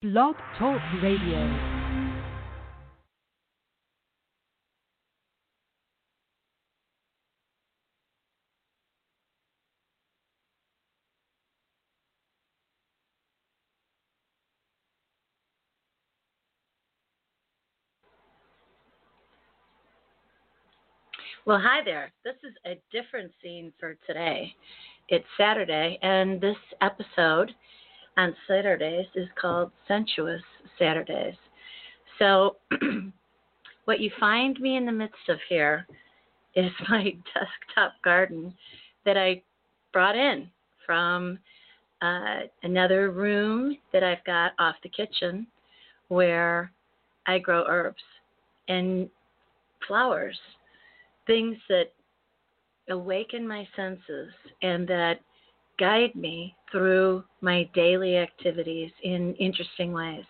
Blog Talk Radio. Well, hi there. This is a different scene for today. It's Saturday, and this episode on Saturdays is called Sensuous Saturdays. So, what you find me in the midst of here is my desktop garden that I brought in from uh, another room that I've got off the kitchen where I grow herbs and flowers, things that awaken my senses and that guide me through my daily activities in interesting ways.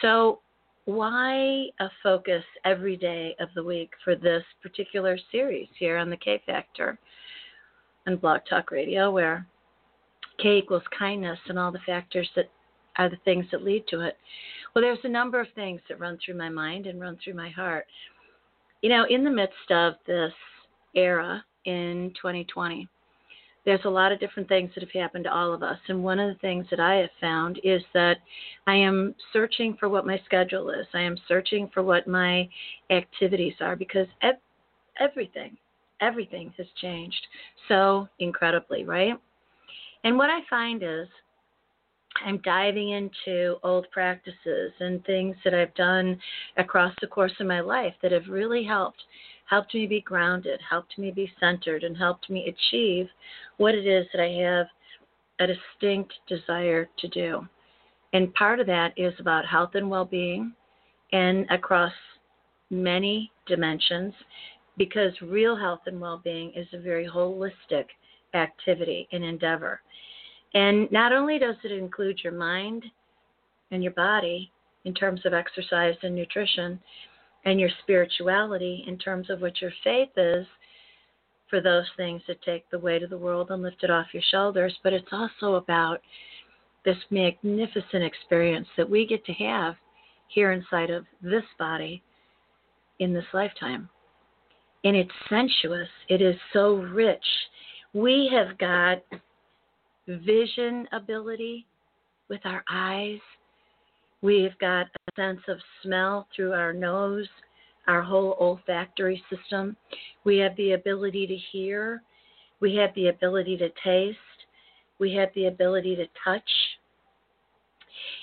So, why a focus every day of the week for this particular series here on the K Factor and Blog Talk Radio, where K equals kindness and all the factors that are the things that lead to it? Well, there's a number of things that run through my mind and run through my heart. You know, in the midst of this era in 2020, there's a lot of different things that have happened to all of us. And one of the things that I have found is that I am searching for what my schedule is. I am searching for what my activities are because ev- everything, everything has changed so incredibly, right? And what I find is I'm diving into old practices and things that I've done across the course of my life that have really helped helped me be grounded, helped me be centered, and helped me achieve what it is that I have a distinct desire to do. And part of that is about health and well being and across many dimensions because real health and well being is a very holistic activity and endeavor. And not only does it include your mind and your body in terms of exercise and nutrition, and your spirituality in terms of what your faith is for those things that take the weight of the world and lift it off your shoulders, but it's also about this magnificent experience that we get to have here inside of this body in this lifetime. And it's sensuous, it is so rich. We have got vision ability with our eyes We've got sense of smell through our nose, our whole olfactory system. We have the ability to hear. We have the ability to taste. We have the ability to touch.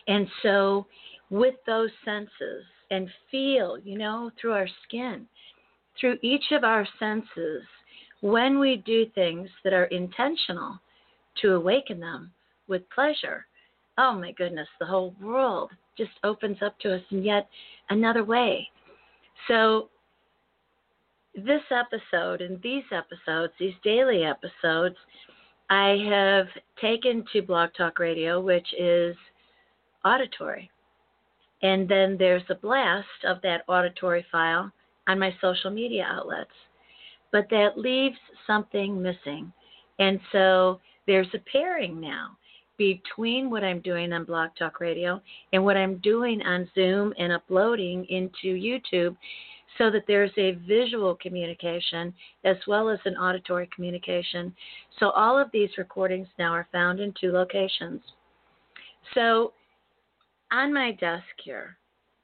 And so, with those senses and feel, you know, through our skin, through each of our senses, when we do things that are intentional to awaken them with pleasure, oh my goodness, the whole world just opens up to us in yet another way. So, this episode and these episodes, these daily episodes, I have taken to Blog Talk Radio, which is auditory. And then there's a blast of that auditory file on my social media outlets. But that leaves something missing. And so there's a pairing now between what I'm doing on Blog Talk Radio and what I'm doing on Zoom and uploading into YouTube so that there's a visual communication as well as an auditory communication. So all of these recordings now are found in two locations. So on my desk here,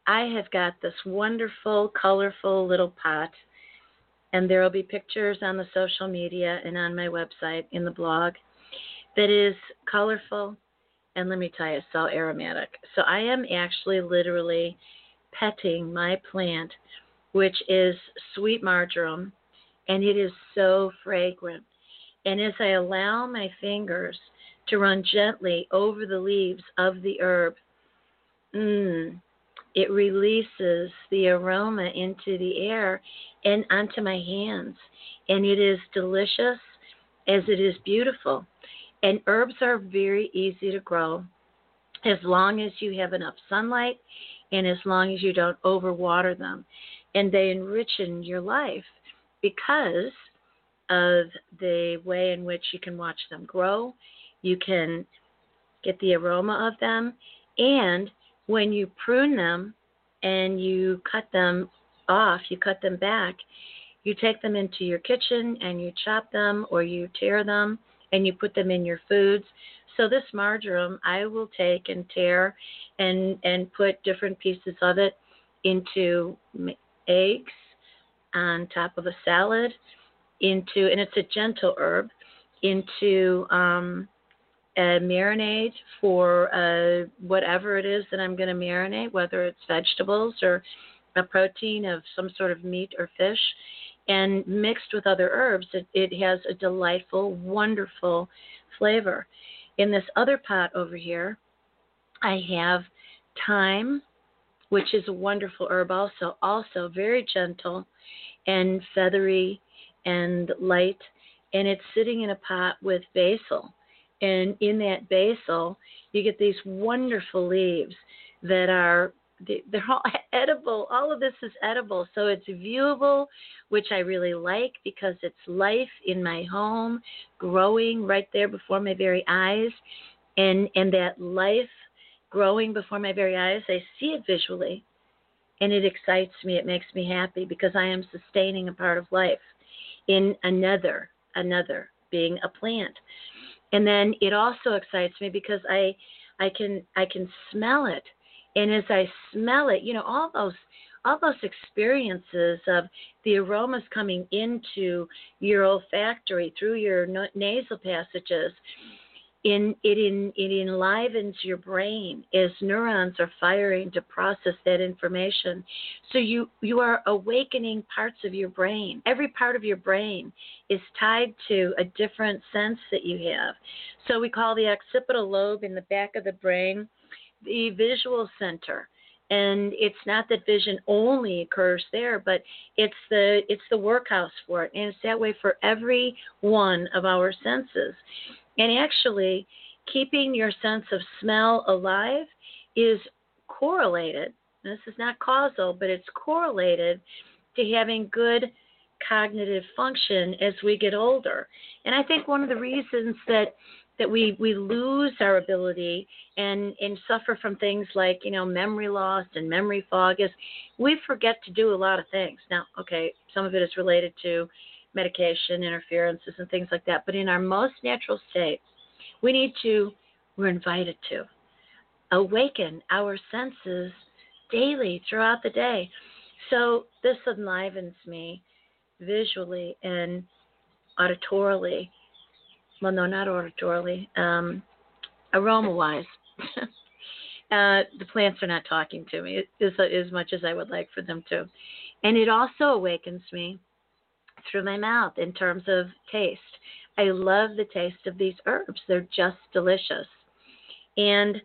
I have got this wonderful, colorful little pot, and there will be pictures on the social media and on my website in the blog that is colorful and let me tell you, so aromatic. So I am actually literally petting my plant, which is sweet marjoram, and it is so fragrant. And as I allow my fingers to run gently over the leaves of the herb, mmm, it releases the aroma into the air and onto my hands. And it is delicious as it is beautiful. And herbs are very easy to grow as long as you have enough sunlight and as long as you don't overwater them. And they enrich in your life because of the way in which you can watch them grow. You can get the aroma of them, and when you prune them and you cut them off, you cut them back, you take them into your kitchen and you chop them or you tear them and you put them in your foods. So this marjoram I will take and tear and and put different pieces of it into eggs on top of a salad into and it's a gentle herb into um a marinade for uh, whatever it is that I'm going to marinate, whether it's vegetables or a protein of some sort of meat or fish, and mixed with other herbs, it, it has a delightful, wonderful flavor. In this other pot over here, I have thyme, which is a wonderful herb also, also very gentle and feathery and light, and it's sitting in a pot with basil and in that basil you get these wonderful leaves that are they're all edible. All of this is edible. So it's viewable which i really like because it's life in my home growing right there before my very eyes. And and that life growing before my very eyes i see it visually and it excites me. It makes me happy because i am sustaining a part of life in another another being a plant. And then it also excites me because I I can I can smell it, and as I smell it, you know all those all those experiences of the aromas coming into your olfactory through your nasal passages in, it, in, it enlivens your brain as neurons are firing to process that information. So you, you are awakening parts of your brain. Every part of your brain is tied to a different sense that you have. So we call the occipital lobe in the back of the brain the visual center and it's not that vision only occurs there but it's the it's the workhouse for it and it's that way for every one of our senses and actually, keeping your sense of smell alive is correlated. This is not causal, but it's correlated to having good cognitive function as we get older. And I think one of the reasons that that we, we lose our ability and, and suffer from things like, you know, memory loss and memory fog is we forget to do a lot of things. Now, okay, some of it is related to medication interferences and things like that. But in our most natural state, we need to, we're invited to awaken our senses daily throughout the day. So this enlivens me visually and auditorily. Well, no, not auditorily, um, aroma wise. uh, the plants are not talking to me as, as much as I would like for them to. And it also awakens me through my mouth in terms of taste. I love the taste of these herbs. They're just delicious. And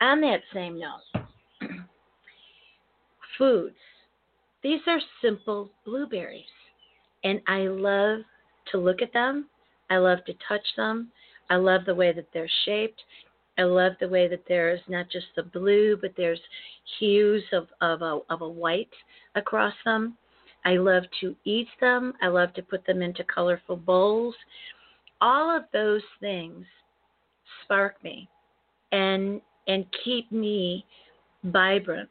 on that same note, foods. These are simple blueberries. And I love to look at them. I love to touch them. I love the way that they're shaped. I love the way that there's not just the blue, but there's hues of, of, a, of a white across them. I love to eat them. I love to put them into colorful bowls. All of those things spark me and and keep me vibrant.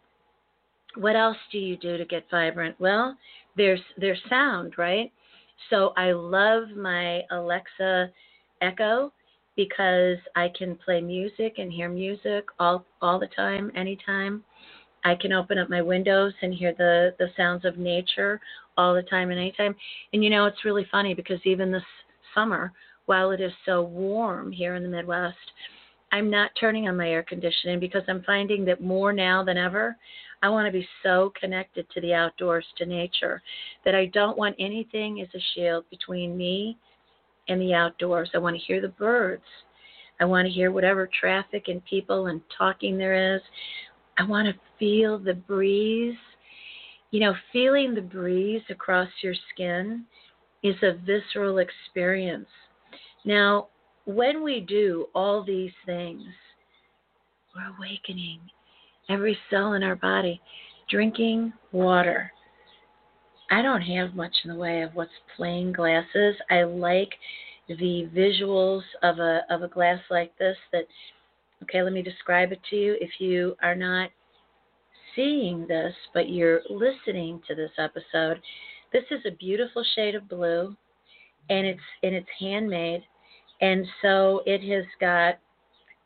What else do you do to get vibrant? Well, there's there's sound, right? So I love my Alexa Echo because I can play music and hear music all all the time, anytime. I can open up my windows and hear the the sounds of nature all the time and anytime. And you know, it's really funny because even this summer, while it is so warm here in the Midwest, I'm not turning on my air conditioning because I'm finding that more now than ever, I want to be so connected to the outdoors, to nature, that I don't want anything as a shield between me and the outdoors. I want to hear the birds. I want to hear whatever traffic and people and talking there is. I want to feel the breeze. You know, feeling the breeze across your skin is a visceral experience. Now, when we do all these things, we're awakening every cell in our body. Drinking water. I don't have much in the way of what's plain glasses. I like the visuals of a of a glass like this that Okay, let me describe it to you. If you are not seeing this, but you're listening to this episode, this is a beautiful shade of blue, and it's and it's handmade, and so it has got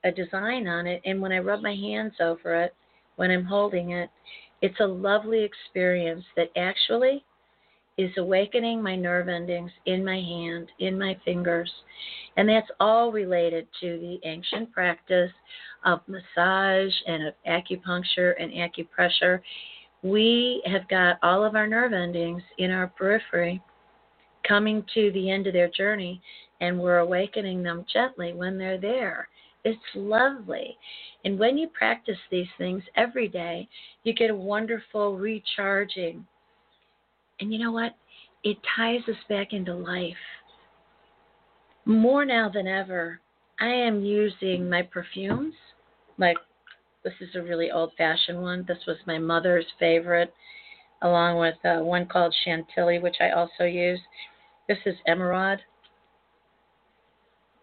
a design on it. And when I rub my hands over it, when I'm holding it, it's a lovely experience that actually is awakening my nerve endings in my hand, in my fingers. And that's all related to the ancient practice of massage and of acupuncture and acupressure. We have got all of our nerve endings in our periphery coming to the end of their journey, and we're awakening them gently when they're there. It's lovely. And when you practice these things every day, you get a wonderful recharging and you know what? It ties us back into life. More now than ever, I am using my perfumes. Like, this is a really old fashioned one. This was my mother's favorite, along with uh, one called Chantilly, which I also use. This is Emeraude.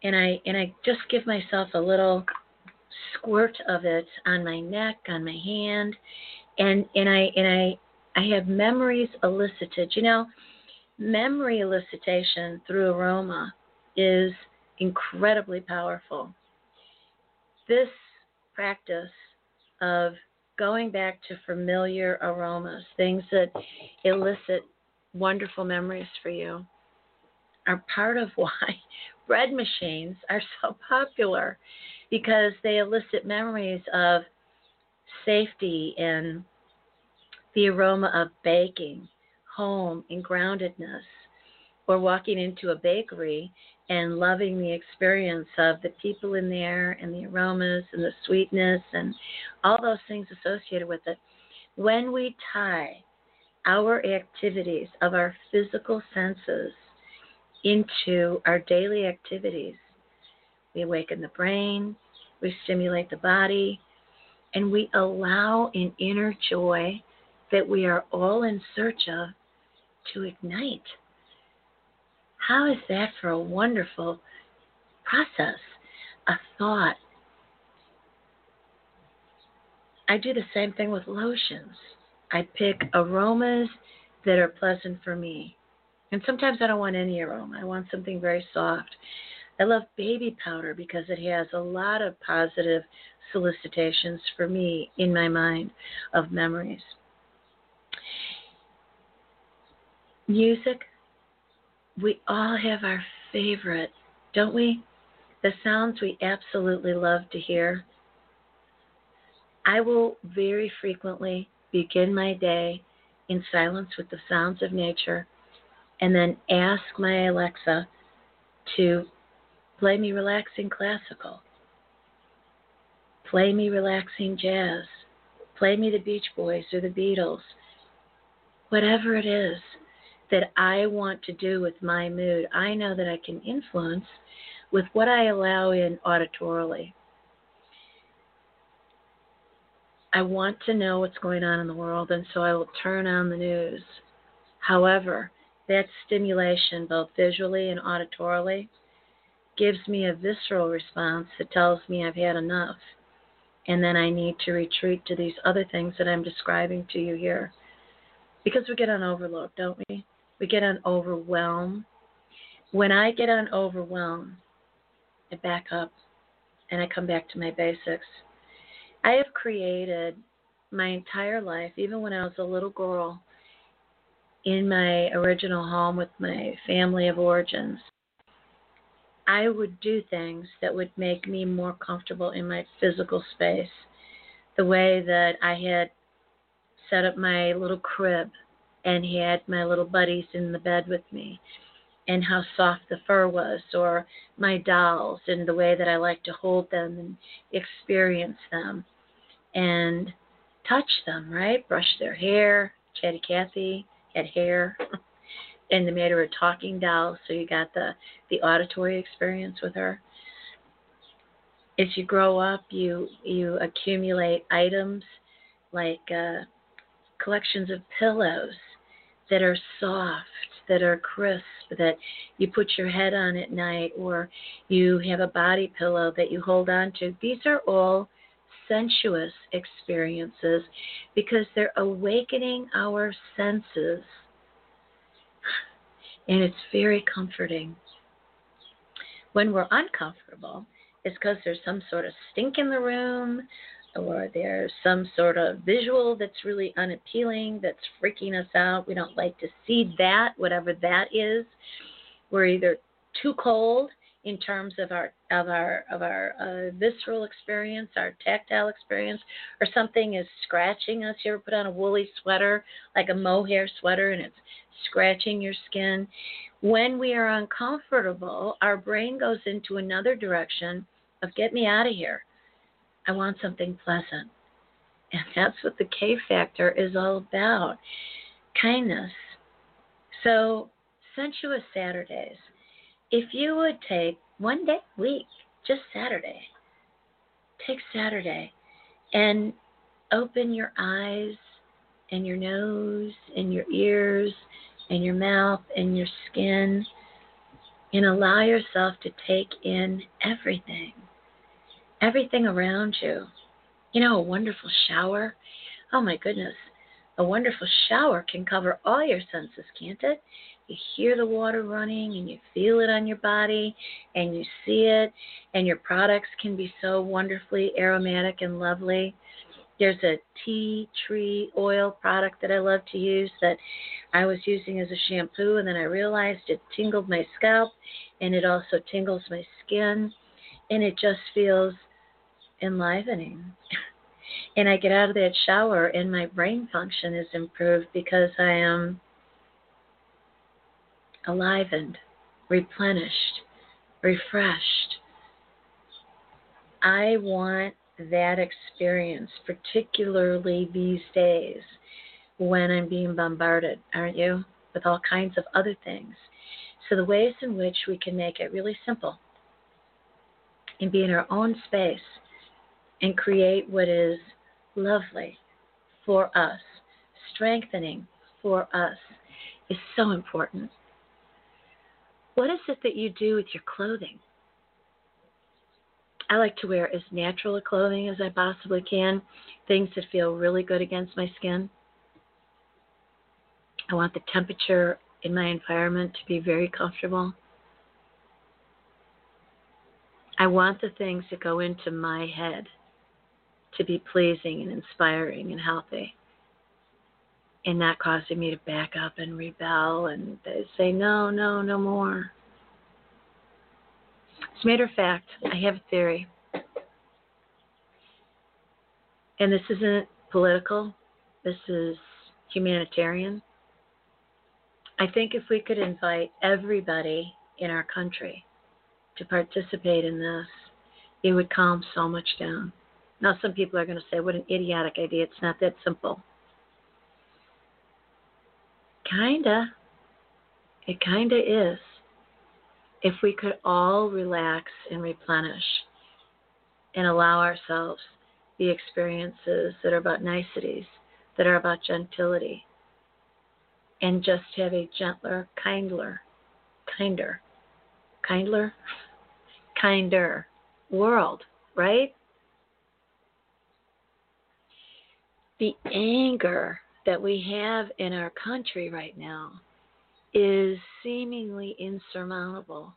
And I and I just give myself a little squirt of it on my neck, on my hand, and and I and I I have memories elicited. You know, memory elicitation through aroma is incredibly powerful. This practice of going back to familiar aromas, things that elicit wonderful memories for you, are part of why bread machines are so popular because they elicit memories of safety and the aroma of baking, home, and groundedness, or walking into a bakery and loving the experience of the people in there and the aromas and the sweetness and all those things associated with it. When we tie our activities of our physical senses into our daily activities, we awaken the brain, we stimulate the body, and we allow an inner joy that we are all in search of to ignite. How is that for a wonderful process, a thought? I do the same thing with lotions. I pick aromas that are pleasant for me. And sometimes I don't want any aroma. I want something very soft. I love baby powder because it has a lot of positive solicitations for me in my mind of memories. Music, we all have our favorite, don't we? The sounds we absolutely love to hear. I will very frequently begin my day in silence with the sounds of nature and then ask my Alexa to play me relaxing classical, play me relaxing jazz, play me the Beach Boys or the Beatles, whatever it is that I want to do with my mood, I know that I can influence with what I allow in auditorily. I want to know what's going on in the world, and so I will turn on the news. However, that stimulation, both visually and auditorily, gives me a visceral response that tells me I've had enough. And then I need to retreat to these other things that I'm describing to you here. Because we get on overload, don't we? we get on overwhelm. When I get on overwhelm, I back up and I come back to my basics. I have created my entire life, even when I was a little girl, in my original home with my family of origins. I would do things that would make me more comfortable in my physical space. The way that I had set up my little crib and had my little buddies in the bed with me and how soft the fur was or my dolls and the way that I like to hold them and experience them and touch them, right? Brush their hair. Chatty Cathy had hair. and they made her a talking doll, so you got the the auditory experience with her. As you grow up, you you accumulate items like uh, collections of pillows that are soft that are crisp that you put your head on at night or you have a body pillow that you hold on to. These are all sensuous experiences because they're awakening our senses. And it's very comforting. When we're uncomfortable, it's because there's some sort of stink in the room, or there's some sort of visual that's really unappealing, that's freaking us out. We don't like to see that, whatever that is. We're either too cold in terms of our of our of our uh, visceral experience, our tactile experience, or something is scratching us. You ever put on a woolly sweater, like a mohair sweater, and it's scratching your skin? When we are uncomfortable, our brain goes into another direction of get me out of here. I want something pleasant. And that's what the K factor is all about kindness. So, sensuous Saturdays. If you would take one day a week, just Saturday, take Saturday and open your eyes and your nose and your ears and your mouth and your skin and allow yourself to take in everything everything around you. You know, a wonderful shower. Oh my goodness. A wonderful shower can cover all your senses, can't it? You hear the water running and you feel it on your body and you see it, and your products can be so wonderfully aromatic and lovely. There's a tea tree oil product that I love to use that I was using as a shampoo, and then I realized it tingled my scalp and it also tingles my skin, and it just feels enlivening. and I get out of that shower and my brain function is improved because I am enlivened, replenished, refreshed. I want that experience, particularly these days when I'm being bombarded, aren't you? With all kinds of other things. So, the ways in which we can make it really simple and be in our own space and create what is lovely for us, strengthening for us, is so important. What is it that you do with your clothing? I like to wear as natural a clothing as I possibly can, things that feel really good against my skin. I want the temperature in my environment to be very comfortable. I want the things that go into my head to be pleasing and inspiring and healthy and that causing me to back up and rebel and say, no, no, no more. As a matter of fact, I have a theory. And this isn't political, this is humanitarian. I think if we could invite everybody in our country to participate in this, it would calm so much down. Now, some people are going to say, what an idiotic idea. It's not that simple. Kinda. It kinda is. If we could all relax and replenish and allow ourselves the experiences that are about niceties, that are about gentility, and just have a gentler, kindler, kinder, kindler, kinder world, right? the anger that we have in our country right now is seemingly insurmountable.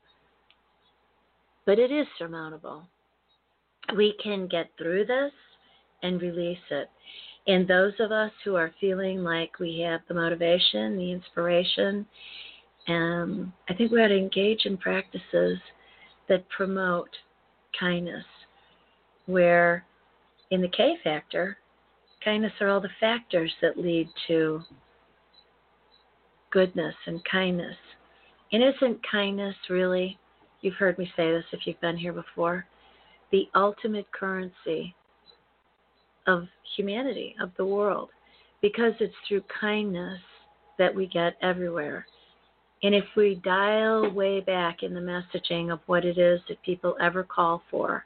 But it is surmountable. We can get through this and release it. And those of us who are feeling like we have the motivation, the inspiration, um, I think we ought to engage in practices that promote kindness, where in the K factor, Kindness are all the factors that lead to goodness and kindness. And isn't kindness really, you've heard me say this if you've been here before, the ultimate currency of humanity, of the world? Because it's through kindness that we get everywhere. And if we dial way back in the messaging of what it is that people ever call for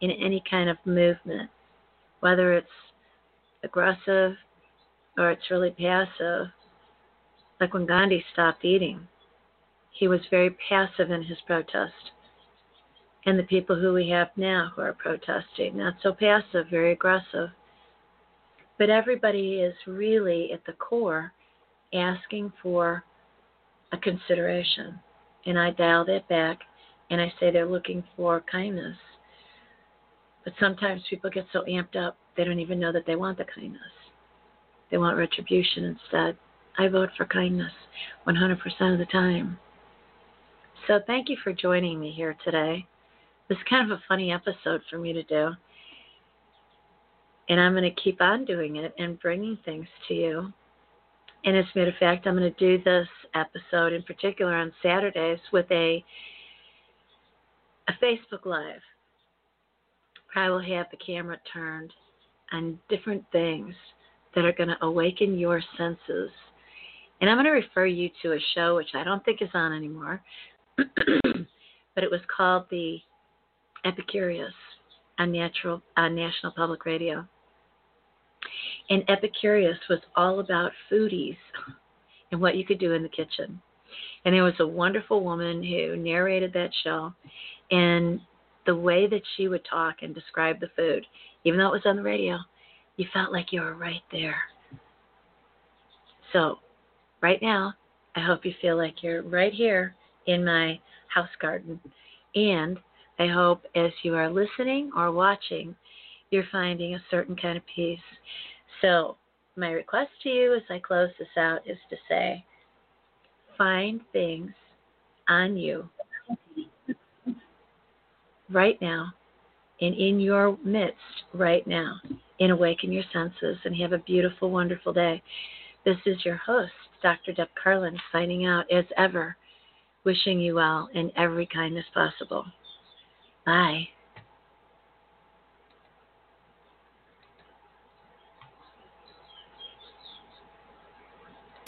in any kind of movement, whether it's aggressive or it's really passive, Like when Gandhi stopped eating, he was very passive in his protest. And the people who we have now who are protesting, not so passive, very aggressive. But everybody is really at the core asking for a consideration. And I dial that back and I say they're looking for kindness. But sometimes people get so amped up, they don't even know that they want the kindness. They want retribution instead. I vote for kindness 100% of the time. So thank you for joining me here today. This is kind of a funny episode for me to do. And I'm going to keep on doing it and bringing things to you. And as a matter of fact, I'm going to do this episode in particular on Saturdays with a a Facebook Live. I will have the camera turned on different things that are going to awaken your senses. And I'm going to refer you to a show which I don't think is on anymore, but it was called the Epicurious on Natural on National Public Radio. And Epicurious was all about foodies and what you could do in the kitchen. And there was a wonderful woman who narrated that show, and the way that she would talk and describe the food, even though it was on the radio, you felt like you were right there. So, right now, I hope you feel like you're right here in my house garden. And I hope as you are listening or watching, you're finding a certain kind of peace. So, my request to you as I close this out is to say, find things on you right now and in your midst right now and awaken your senses and have a beautiful, wonderful day. This is your host, Dr. Deb Carlin, signing out as ever, wishing you well in every kindness possible. Bye.